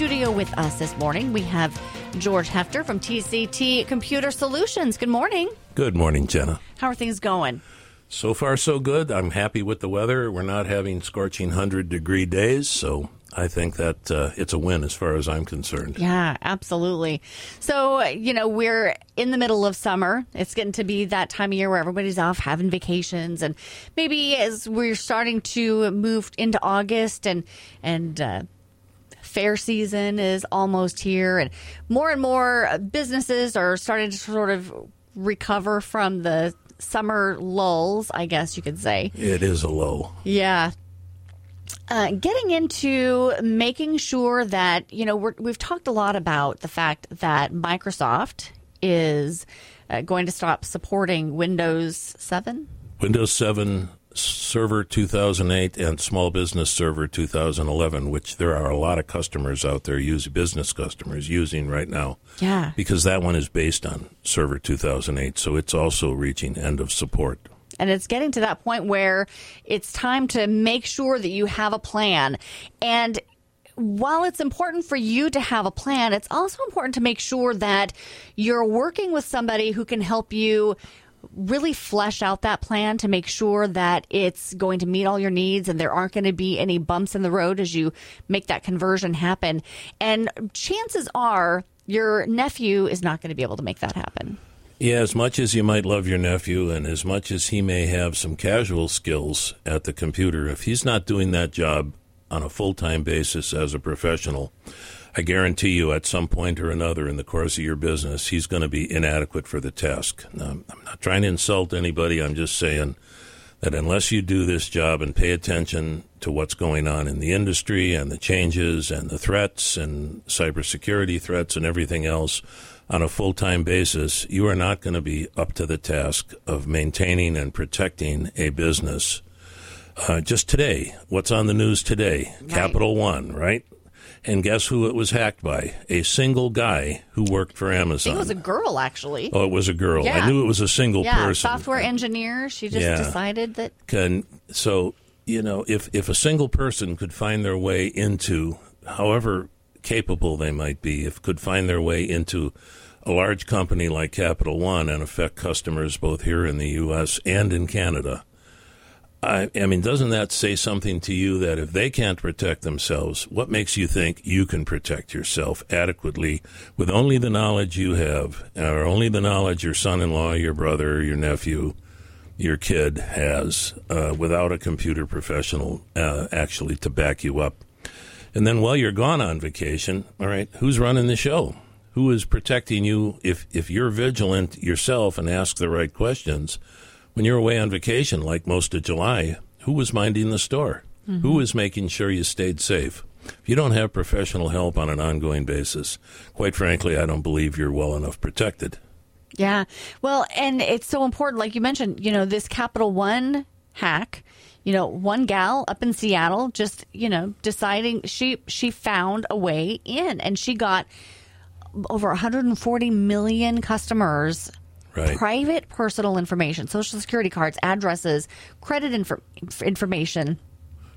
studio with us this morning, we have George Hefter from TCT Computer Solutions. Good morning. Good morning, Jenna. How are things going? So far, so good. I'm happy with the weather. We're not having scorching 100 degree days, so I think that uh, it's a win as far as I'm concerned. Yeah, absolutely. So, you know, we're in the middle of summer. It's getting to be that time of year where everybody's off having vacations, and maybe as we're starting to move into August and and uh, fair season is almost here, and more and more businesses are starting to sort of recover from the summer lulls, I guess you could say. It is a low. Yeah, uh, getting into making sure that you know we have talked a lot about the fact that Microsoft is uh, going to stop supporting Windows 7. Windows 7 Server 2008 and Small Business Server 2011, which there are a lot of customers out there, use business customers using right now. Yeah. Because that one is based on Server 2008, so it's also reaching end of support. And it's getting to that point where it's time to make sure that you have a plan. And while it's important for you to have a plan, it's also important to make sure that you're working with somebody who can help you really flesh out that plan to make sure that it's going to meet all your needs and there aren't going to be any bumps in the road as you make that conversion happen. And chances are your nephew is not going to be able to make that happen. Yeah, as much as you might love your nephew and as much as he may have some casual skills at the computer, if he's not doing that job on a full time basis as a professional, I guarantee you at some point or another in the course of your business, he's going to be inadequate for the task. Now, I'm not trying to insult anybody. I'm just saying that unless you do this job and pay attention to what's going on in the industry and the changes and the threats and cybersecurity threats and everything else, on a full time basis, you are not going to be up to the task of maintaining and protecting a business. Uh, just today, what's on the news today? Right. Capital One, right? And guess who it was hacked by? A single guy who worked for Amazon. it was a girl, actually. Oh, it was a girl. Yeah. I knew it was a single yeah, person. Software engineer. She just yeah. decided that. Can so you know if if a single person could find their way into, however capable they might be, if could find their way into a large company like Capital One and affect customers both here in the U.S. and in Canada. I, I, mean, doesn't that say something to you that if they can't protect themselves, what makes you think you can protect yourself adequately with only the knowledge you have, or only the knowledge your son in law, your brother, your nephew, your kid has, uh, without a computer professional uh, actually to back you up? And then while you're gone on vacation, all right, who's running the show? who is protecting you if if you're vigilant yourself and ask the right questions when you're away on vacation like most of July who was minding the store? Mm-hmm. who was making sure you stayed safe? If you don't have professional help on an ongoing basis quite frankly I don't believe you're well enough protected. Yeah. Well and it's so important like you mentioned you know this Capital One hack you know one gal up in Seattle just you know deciding she she found a way in and she got over 140 million customers Right. private personal information, social security cards, addresses, credit inf- information.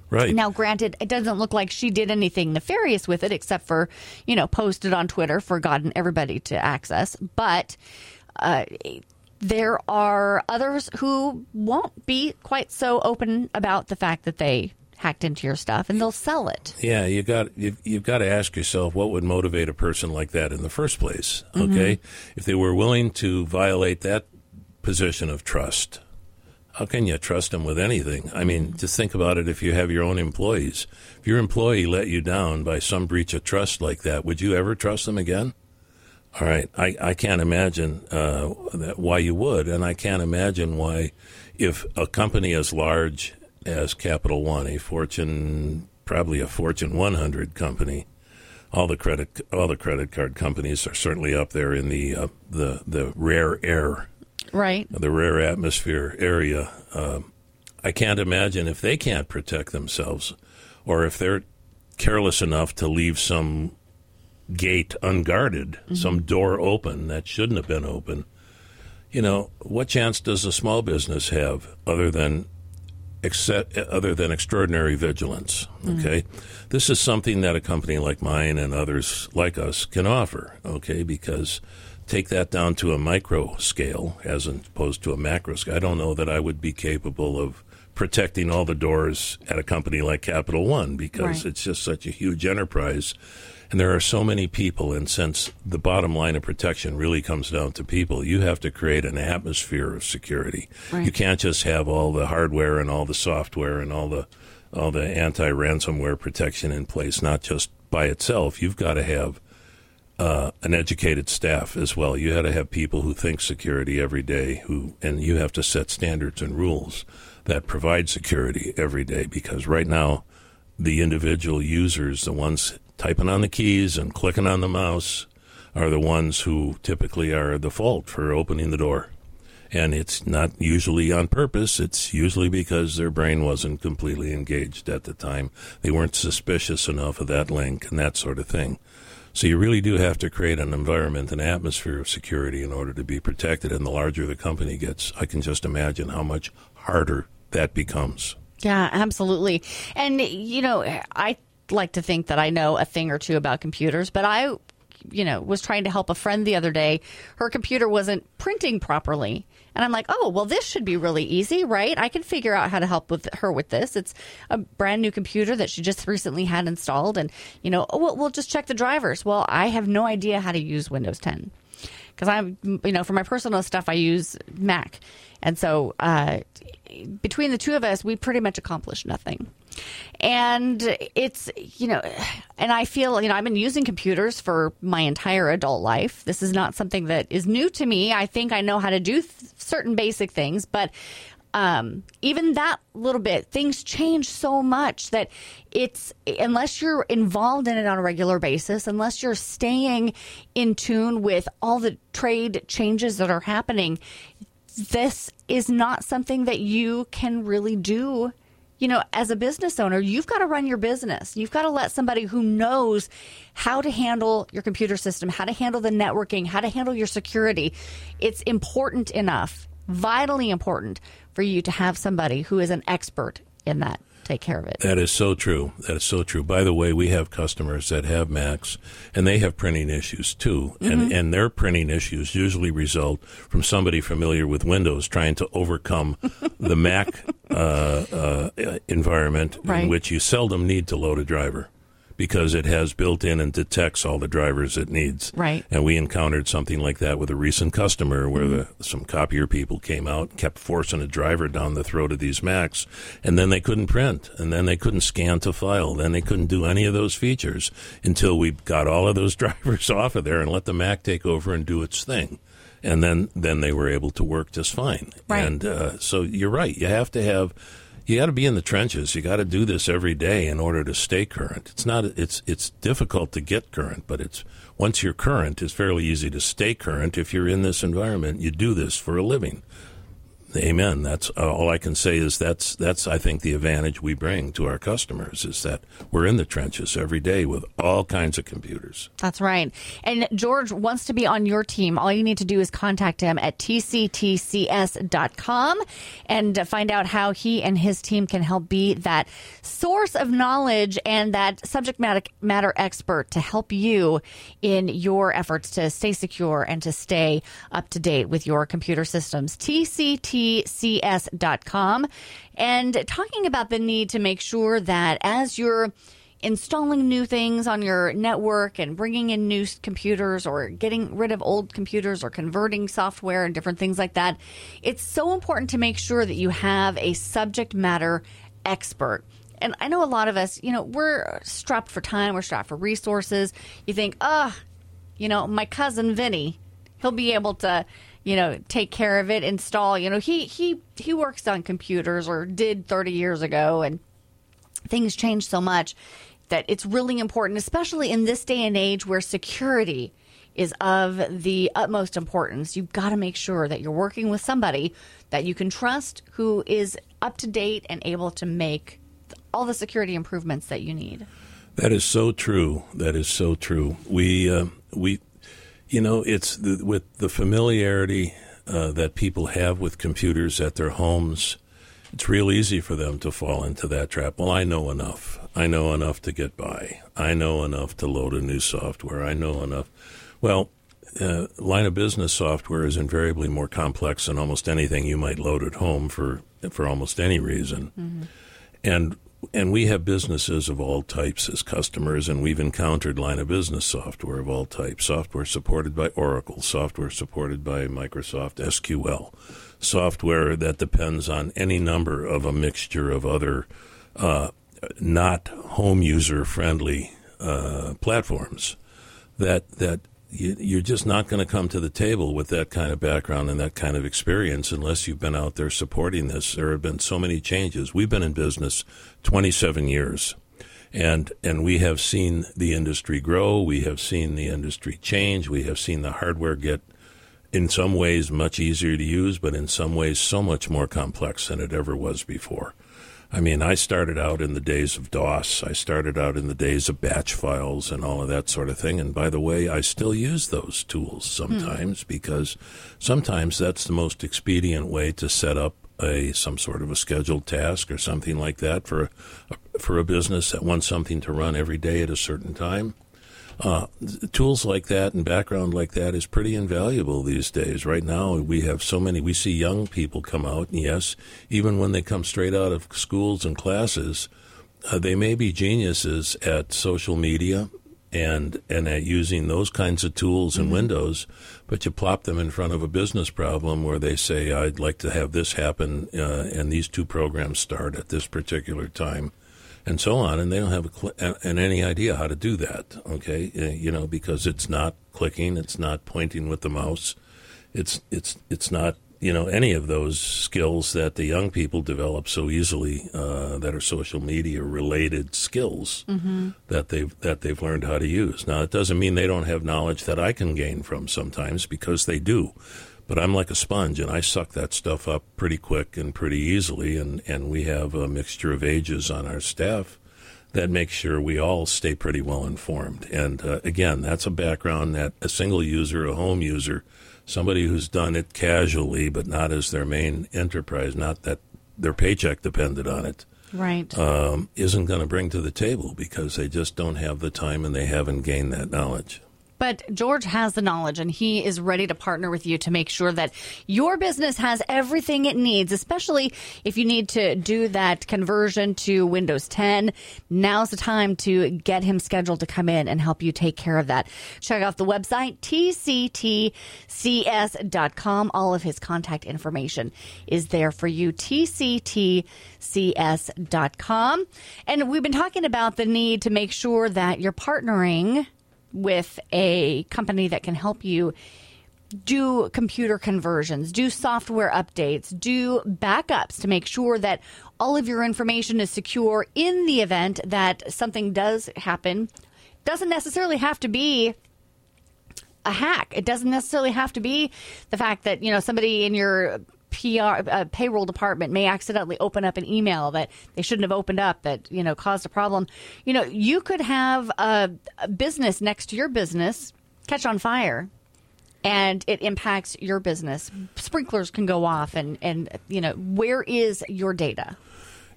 Right. Now, granted, it doesn't look like she did anything nefarious with it except for, you know, posted on Twitter for God and everybody to access. But uh, there are others who won't be quite so open about the fact that they hacked into your stuff and they'll sell it. Yeah, you got you've, you've got to ask yourself what would motivate a person like that in the first place. Mm-hmm. Okay, mm-hmm. if they were willing to violate that position of trust, how can you trust them with anything? I mean, just think about it. If you have your own employees, if your employee let you down by some breach of trust like that, would you ever trust them again? All right, I, I can't imagine uh, why you would, and I can't imagine why, if a company as large as Capital One, a Fortune, probably a Fortune 100 company. All the credit, all the credit card companies are certainly up there in the uh, the the rare air, right? The rare atmosphere area. Uh, I can't imagine if they can't protect themselves, or if they're careless enough to leave some gate unguarded, mm-hmm. some door open that shouldn't have been open. You know, what chance does a small business have other than except, other than extraordinary vigilance. Okay, mm-hmm. this is something that a company like mine and others like us can offer. Okay, because take that down to a micro scale as opposed to a macro scale. I don't know that I would be capable of protecting all the doors at a company like Capital One because right. it's just such a huge enterprise. And there are so many people, and since the bottom line of protection really comes down to people, you have to create an atmosphere of security. Right. You can't just have all the hardware and all the software and all the all the anti-ransomware protection in place, not just by itself. You've got to have uh, an educated staff as well. You got to have people who think security every day, who and you have to set standards and rules that provide security every day because right now the individual users, the ones typing on the keys and clicking on the mouse, are the ones who typically are the fault for opening the door. And it's not usually on purpose. It's usually because their brain wasn't completely engaged at the time. They weren't suspicious enough of that link and that sort of thing. So you really do have to create an environment, an atmosphere of security in order to be protected. And the larger the company gets, I can just imagine how much harder that becomes. Yeah, absolutely. And, you know, I like to think that I know a thing or two about computers, but I, you know, was trying to help a friend the other day. Her computer wasn't printing properly. And I'm like, oh, well, this should be really easy, right? I can figure out how to help with her with this. It's a brand new computer that she just recently had installed. And, you know, oh, well, we'll just check the drivers. Well, I have no idea how to use Windows 10 because I'm, you know, for my personal stuff, I use Mac. And so uh, between the two of us, we pretty much accomplished nothing. And it's, you know, and I feel, you know, I've been using computers for my entire adult life. This is not something that is new to me. I think I know how to do th- certain basic things, but um, even that little bit, things change so much that it's unless you're involved in it on a regular basis, unless you're staying in tune with all the trade changes that are happening, this is not something that you can really do you know, as a business owner, you've got to run your business. You've got to let somebody who knows how to handle your computer system, how to handle the networking, how to handle your security. It's important enough, vitally important for you to have somebody who is an expert in that take care of it. That is so true. That is so true. By the way, we have customers that have Macs and they have printing issues too. Mm-hmm. And and their printing issues usually result from somebody familiar with Windows trying to overcome the Mac uh, uh, environment right. in which you seldom need to load a driver because it has built in and detects all the drivers it needs. Right. And we encountered something like that with a recent customer where the, some copier people came out, kept forcing a driver down the throat of these Macs, and then they couldn't print, and then they couldn't scan to file, then they couldn't do any of those features until we got all of those drivers off of there and let the Mac take over and do its thing. And then, then they were able to work just fine. Right. And uh, so you're right. You have to have you got to be in the trenches. You got to do this every day in order to stay current. It's not it's it's difficult to get current, but it's once you're current, it's fairly easy to stay current if you're in this environment. You do this for a living. Amen. That's uh, all I can say is that's that's I think the advantage we bring to our customers is that we're in the trenches every day with all kinds of computers. That's right. And George wants to be on your team. All you need to do is contact him at tctcs.com and find out how he and his team can help be that source of knowledge and that subject matter expert to help you in your efforts to stay secure and to stay up to date with your computer systems. TCT tcs.com and talking about the need to make sure that as you're installing new things on your network and bringing in new computers or getting rid of old computers or converting software and different things like that, it's so important to make sure that you have a subject matter expert. And I know a lot of us, you know, we're strapped for time, we're strapped for resources. You think, oh, you know, my cousin Vinny, he'll be able to you know, take care of it, install. You know, he he he works on computers or did 30 years ago, and things change so much that it's really important, especially in this day and age where security is of the utmost importance. You've got to make sure that you're working with somebody that you can trust who is up to date and able to make all the security improvements that you need. That is so true. That is so true. We uh, we you know, it's the, with the familiarity uh, that people have with computers at their homes it's real easy for them to fall into that trap. Well, I know enough. I know enough to get by. I know enough to load a new software. I know enough. Well, uh, line of business software is invariably more complex than almost anything you might load at home for for almost any reason. Mm-hmm. And and we have businesses of all types as customers, and we've encountered line of business software of all types. Software supported by Oracle, software supported by Microsoft SQL, software that depends on any number of a mixture of other uh, not home user friendly uh, platforms that that you, are just not going to come to the table with that kind of background and that kind of experience unless you've been out there supporting this. There have been so many changes. We've been in business 27 years, and and we have seen the industry grow. We have seen the industry change. We have seen the hardware get, in some ways, much easier to use, but in some ways, so much more complex than it ever was before. I mean, I started out in the days of DOS. I started out in the days of batch files and all of that sort of thing. And by the way, I still use those tools sometimes hmm. because sometimes that's the most expedient way to set up a some sort of a scheduled task or something like that for a, for a business that wants something to run every day at a certain time. Uh, tools like that and background like that is pretty invaluable these days. Right now, we have so many. We see young people come out, and yes, even when they come straight out of schools and classes, uh, they may be geniuses at social media and and at using those kinds of tools and mm-hmm. windows, but you plop them in front of a business problem where they say, "I'd like to have this happen," uh, and these two programs start at this particular time and so on, and they don't have a cl- and any idea how to do that. Okay, uh, you know, because it's not clicking, it's not pointing with the mouse, it's it's it's not you know any of those skills that the young people develop so easily uh, that are social media related skills mm-hmm. that they've that they've learned how to use. Now, it doesn't mean they don't have knowledge that I can gain from sometimes because they do. But I'm like a sponge, and I suck that stuff up pretty quick and pretty easily. And, and we have a mixture of ages on our staff that makes sure we all stay pretty well informed. And uh, again, that's a background that a single user, a home user, somebody who's done it casually, but not as their main enterprise, not that their paycheck depended on it, right, um, isn't going to bring to the table because they just don't have the time and they haven't gained that knowledge. But George has the knowledge and he is ready to partner with you to make sure that your business has everything it needs, especially if you need to do that conversion to Windows 10. Now's the time to get him scheduled to come in and help you take care of that. Check out the website, tctcs.com. All of his contact information is there for you, tctcs.com. And we've been talking about the need to make sure that you're partnering with a company that can help you do computer conversions, do software updates, do backups to make sure that all of your information is secure in the event that something does happen. Doesn't necessarily have to be a hack. It doesn't necessarily have to be the fact that, you know, somebody in your PR uh, payroll department may accidentally open up an email that they shouldn't have opened up that you know caused a problem. You know, you could have a, a business next to your business catch on fire and it impacts your business. Sprinklers can go off, and and you know where is your data?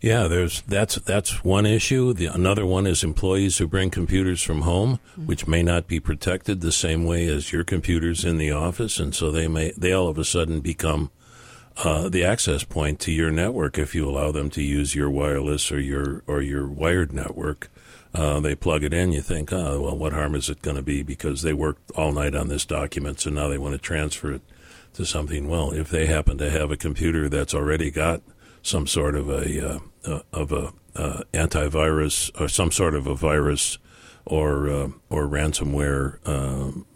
Yeah, there's that's that's one issue. The another one is employees who bring computers from home, mm-hmm. which may not be protected the same way as your computers in the office, and so they may they all of a sudden become uh, the access point to your network if you allow them to use your wireless or your or your wired network. Uh, they plug it in. You think, oh, well, what harm is it going to be? Because they worked all night on this document, so now they want to transfer it to something. Well, if they happen to have a computer that's already got some sort of a uh, uh of a uh, antivirus or some sort of a virus or uh, or ransomware um,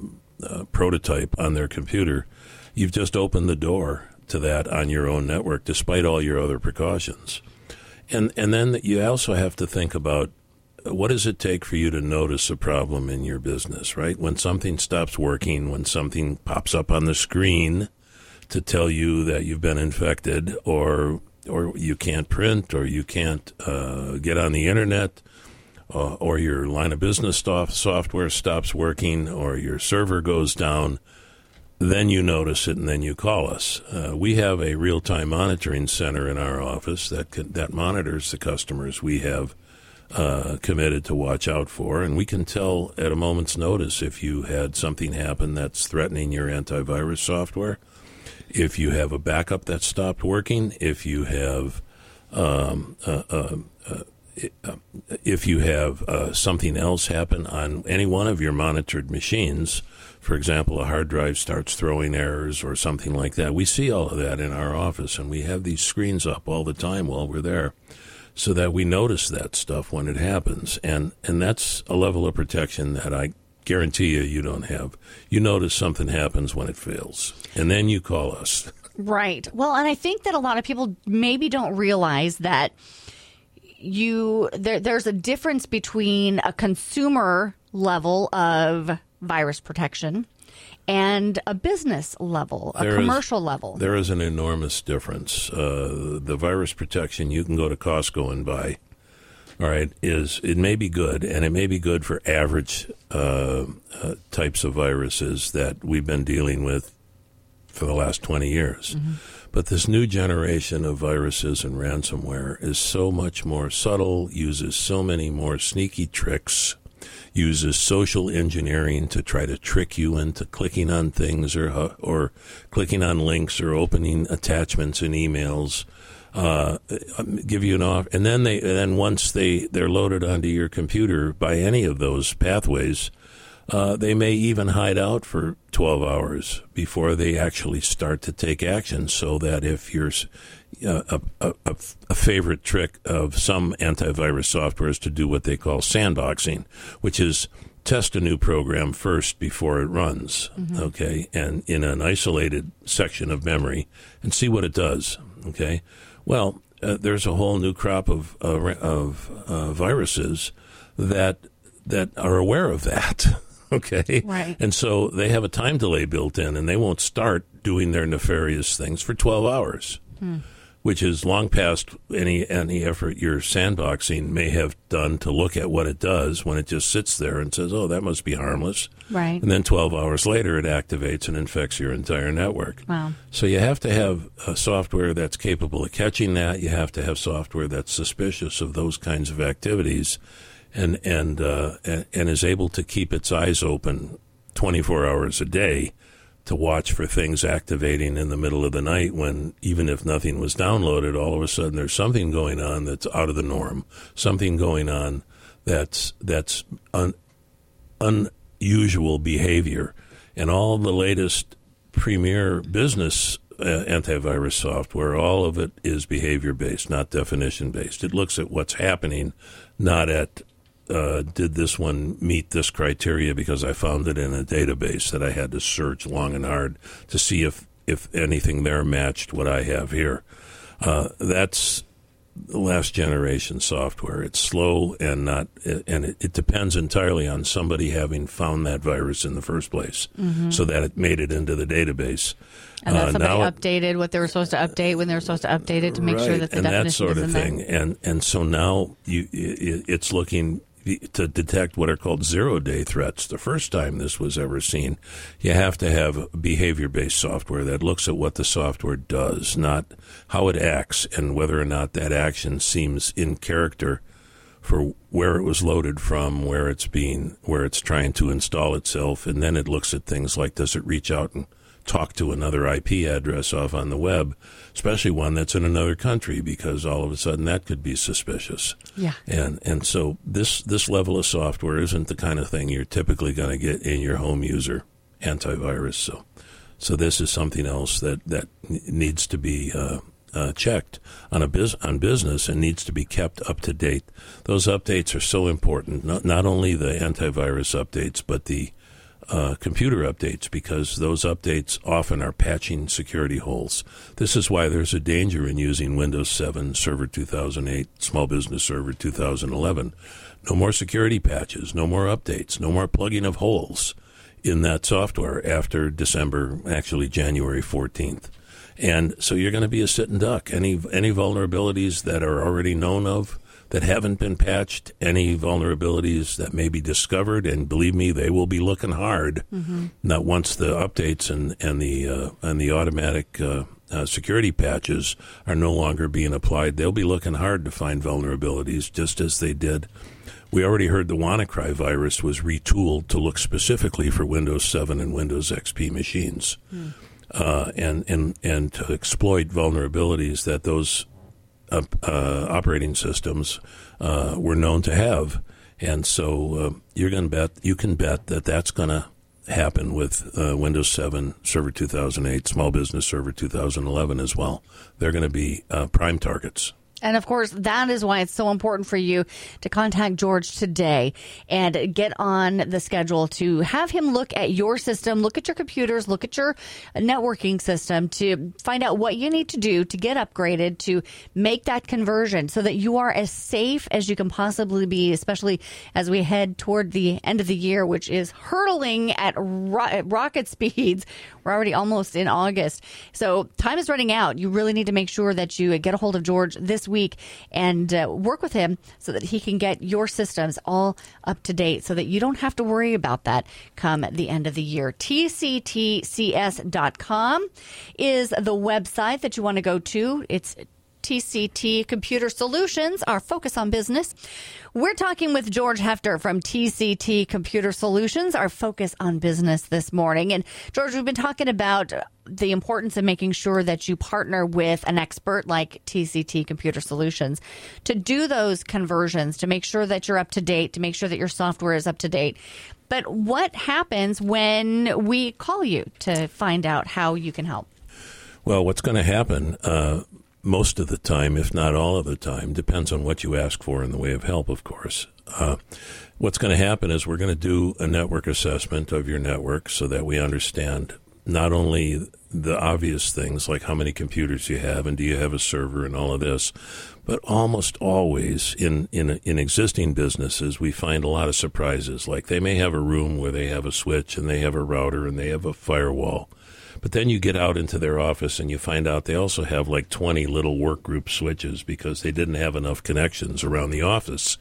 prototype on their computer, you've just opened the door to that on your own network, despite all your other precautions. And and then you also have to think about what does it take for you to notice a problem in your business, right? When something stops working, when something pops up on the screen to tell you that you've been infected, or or you can't print, or you can't uh, get on the internet, uh, or your line of business software stops working, or your server goes down then you notice it and then you call us. Uh, we have a real time monitoring center in our office that can, that monitors the customers we have uh, committed to watch out for, and we can tell at a moment's notice if you had something happen that's threatening your antivirus software, if you have a backup that stopped working, if you have um, uh, uh, uh if you have uh, something else happen on any one of your monitored machines, for example, a hard drive starts throwing errors or something like that, we see all of that in our office, and we have these screens up all the time while we're there, so that we notice that stuff when it happens, and and that's a level of protection that I guarantee you you don't have. You notice something happens when it fails, and then you call us. Right. Well, and I think that a lot of people maybe don't realize that you there, there's a difference between a consumer level of virus protection and a business level, a there commercial is, level. There is an enormous difference. Uh, the virus protection you can go to Costco and buy. All right, is it may be good, and it may be good for average uh, uh, types of viruses that we've been dealing with for the last twenty years. Mm-hmm but this new generation of viruses and ransomware is so much more subtle, uses so many more sneaky tricks, uses social engineering to try to trick you into clicking on things or or clicking on links or opening attachments in emails. Uh, give you an off, and then they, and then once they they're loaded onto your computer by any of those pathways, uh, they may even hide out for 12 hours before they actually start to take action. So that if you're uh, a, a, a, favorite trick of some antivirus software is to do what they call sandboxing, which is test a new program first before it runs, mm-hmm. okay, and in an isolated section of memory and see what it does, okay. Well, uh, there's a whole new crop of uh, of uh, viruses that that are aware of that. Okay. Right. And so they have a time delay built in, and they won't start doing their nefarious things for 12 hours, hmm. Which is long past any any effort your sandboxing may have done to look at what it does when it just sits there and says, "Oh, that must be harmless." Right. And then 12 hours later, it activates and infects your entire network. Wow. So you have to have a software that's capable of catching that. You have to have software that's suspicious of those kinds of activities and and uh, and, and is able to keep its eyes open 24 hours a day to watch for things activating in the middle of the night when even if nothing was downloaded all of a sudden there's something going on that's out of the norm. Something going on that's that's un, unusual behavior. And all the latest premier business uh, antivirus software all of it is behavior based not definition based it looks at what's happening not at uh, did this one meet this criteria because I found it in a database that I had to search long and hard to see if, if anything there matched what I have here. Uh, that's last generation software. It's slow and not, and it, it, depends entirely on somebody having found that virus in the first place, mm-hmm. so that it made it into the database. And that uh, somebody updated what they were supposed to update when they were supposed to update it to make right, sure that the and definition that sort of thing. There. And and so now you, it, it's looking to detect what are called zero day threats, the first time this was ever seen, you have to have behavior based software that looks at what the software does, not how it acts and whether or not that action seems in character for where it was loaded from, where it's being, where it's trying to install itself, and then it looks at things like does it reach out and talk to another IP address off on the web, especially one that's in another country, because all of a sudden that could be suspicious. Yeah. And and so this this level of software isn't the kind of thing you're typically going to get in your home user antivirus. So so this is something else that that needs to be. Uh, uh, checked on a biz- on business and needs to be kept up to date. Those updates are so important. Not not only the antivirus updates, but the uh, computer updates because those updates often are patching security holes. This is why there's a danger in using Windows 7 Server 2008, Small Business Server 2011. No more security patches, no more updates, no more plugging of holes in that software after December, actually January 14th. And so you're going to be a sitting duck. Any any vulnerabilities that are already known of, that haven't been patched, any vulnerabilities that may be discovered, and believe me, they will be looking hard. Mm-hmm. Not once the updates and and the uh, and the automatic uh, uh, security patches are no longer being applied, they'll be looking hard to find vulnerabilities, just as they did. We already heard the WannaCry virus was retooled to look specifically for Windows 7 and Windows XP machines, mm. uh, and and and to exploit vulnerabilities that those uh, uh, operating systems uh, were known to have. And so uh, you're going to bet you can bet that that's going to happen with uh, Windows 7 Server 2008, Small Business Server 2011 as well. They're going to be uh, prime targets. And of course, that is why it's so important for you to contact George today and get on the schedule to have him look at your system, look at your computers, look at your networking system to find out what you need to do to get upgraded to make that conversion so that you are as safe as you can possibly be, especially as we head toward the end of the year, which is hurtling at ro- rocket speeds. We're already almost in August. So time is running out. You really need to make sure that you get a hold of George this week and uh, work with him so that he can get your systems all up to date so that you don't have to worry about that come the end of the year. TCTCS.com is the website that you want to go to. It's TCT Computer Solutions, our focus on business. We're talking with George Hefter from TCT Computer Solutions, our focus on business this morning. And George, we've been talking about the importance of making sure that you partner with an expert like TCT Computer Solutions to do those conversions, to make sure that you're up to date, to make sure that your software is up to date. But what happens when we call you to find out how you can help? Well, what's going to happen? Uh, most of the time, if not all of the time, depends on what you ask for in the way of help, of course. Uh, what's going to happen is we're going to do a network assessment of your network so that we understand not only the obvious things like how many computers you have and do you have a server and all of this, but almost always in, in, in existing businesses, we find a lot of surprises. Like they may have a room where they have a switch and they have a router and they have a firewall but then you get out into their office and you find out they also have like 20 little work group switches because they didn't have enough connections around the office.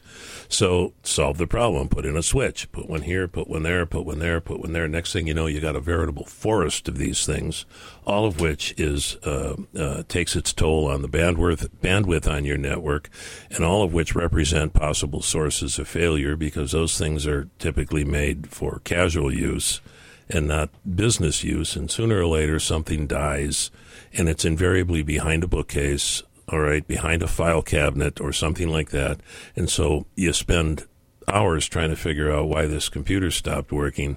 So solve the problem. Put in a switch. Put one here, put one there, put one there, put one there. Next thing you know, you got a veritable forest of these things, all of which is uh, uh, takes its toll on the bandwidth bandwidth on your network, and all of which represent possible sources of failure because those things are typically made for casual use and not business use. And sooner or later, something dies, and it's invariably behind a bookcase, all right, behind a file cabinet or something like that. And so you spend hours trying to figure out why this computer stopped working.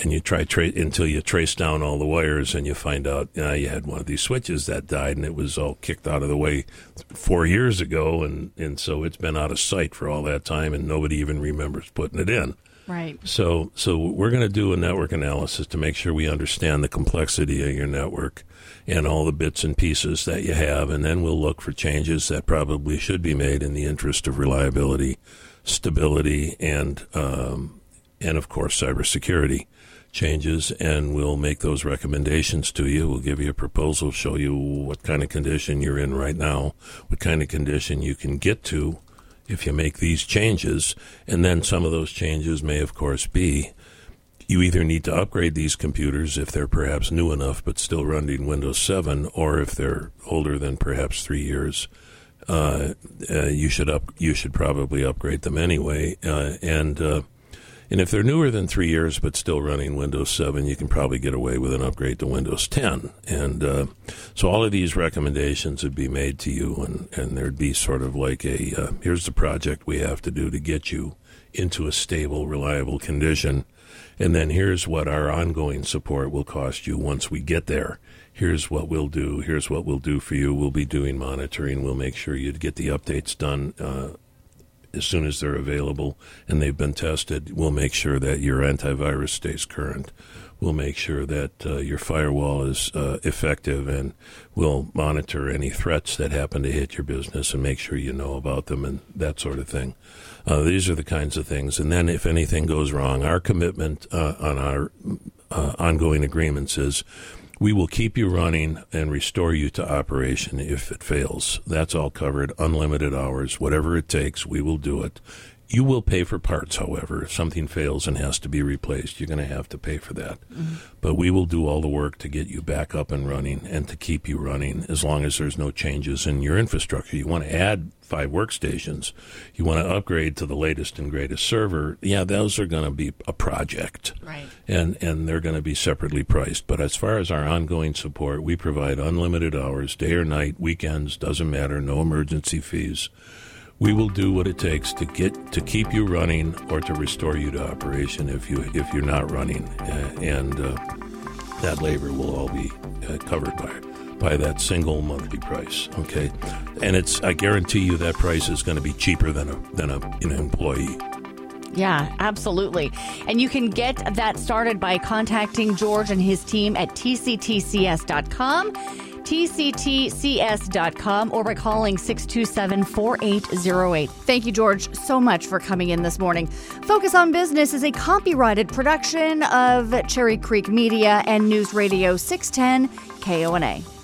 And you try tra- until you trace down all the wires, and you find out uh, you had one of these switches that died, and it was all kicked out of the way four years ago, and and so it's been out of sight for all that time, and nobody even remembers putting it in. Right. So, so we're going to do a network analysis to make sure we understand the complexity of your network and all the bits and pieces that you have, and then we'll look for changes that probably should be made in the interest of reliability, stability, and um, and of course cybersecurity changes, and we'll make those recommendations to you. We'll give you a proposal, show you what kind of condition you're in right now, what kind of condition you can get to if you make these changes. And then some of those changes may, of course, be you either need to upgrade these computers if they're perhaps new enough but still running Windows 7, or if they're older than perhaps three years. Uh, uh, you should up. You should probably upgrade them anyway, uh, and uh, and if they're newer than three years but still running Windows 7, you can probably get away with an upgrade to Windows 10. And uh, so all of these recommendations would be made to you, and, and there'd be sort of like a uh, here's the project we have to do to get you into a stable, reliable condition. And then here's what our ongoing support will cost you once we get there. Here's what we'll do. Here's what we'll do for you. We'll be doing monitoring. We'll make sure you get the updates done uh, as soon as they're available and they've been tested, we'll make sure that your antivirus stays current. We'll make sure that uh, your firewall is uh, effective and we'll monitor any threats that happen to hit your business and make sure you know about them and that sort of thing. Uh, these are the kinds of things. And then if anything goes wrong, our commitment uh, on our uh, ongoing agreements is We will keep you running and restore you to operation if it fails. That's all covered. Unlimited hours, whatever it takes, we will do it. You will pay for parts, however. If something fails and has to be replaced, you're going to have to pay for that. Mm-hmm. But we will do all the work to get you back up and running and to keep you running as long as there's no changes in your infrastructure. You want to add five workstations, you want to upgrade to the latest and greatest server. Yeah, those are going to be a project. Right. And and they're going to be separately priced. But as far as our ongoing support, we provide unlimited hours, day or night, weekends, doesn't matter, no emergency fees we will do what it takes to get to keep you running or to restore you to operation if you if you're not running, uh, and uh, that labor will all be uh, covered by by that single monthly price. Okay, and it's I guarantee you that price is going to be cheaper than a than a an employee. Yeah, absolutely. And you can get that started by contacting George and his team at tctcs.com tctcs.com or by calling 627 4808. Thank you, George, so much for coming in this morning. Focus on Business is a copyrighted production of Cherry Creek Media and News Radio 610 KONA.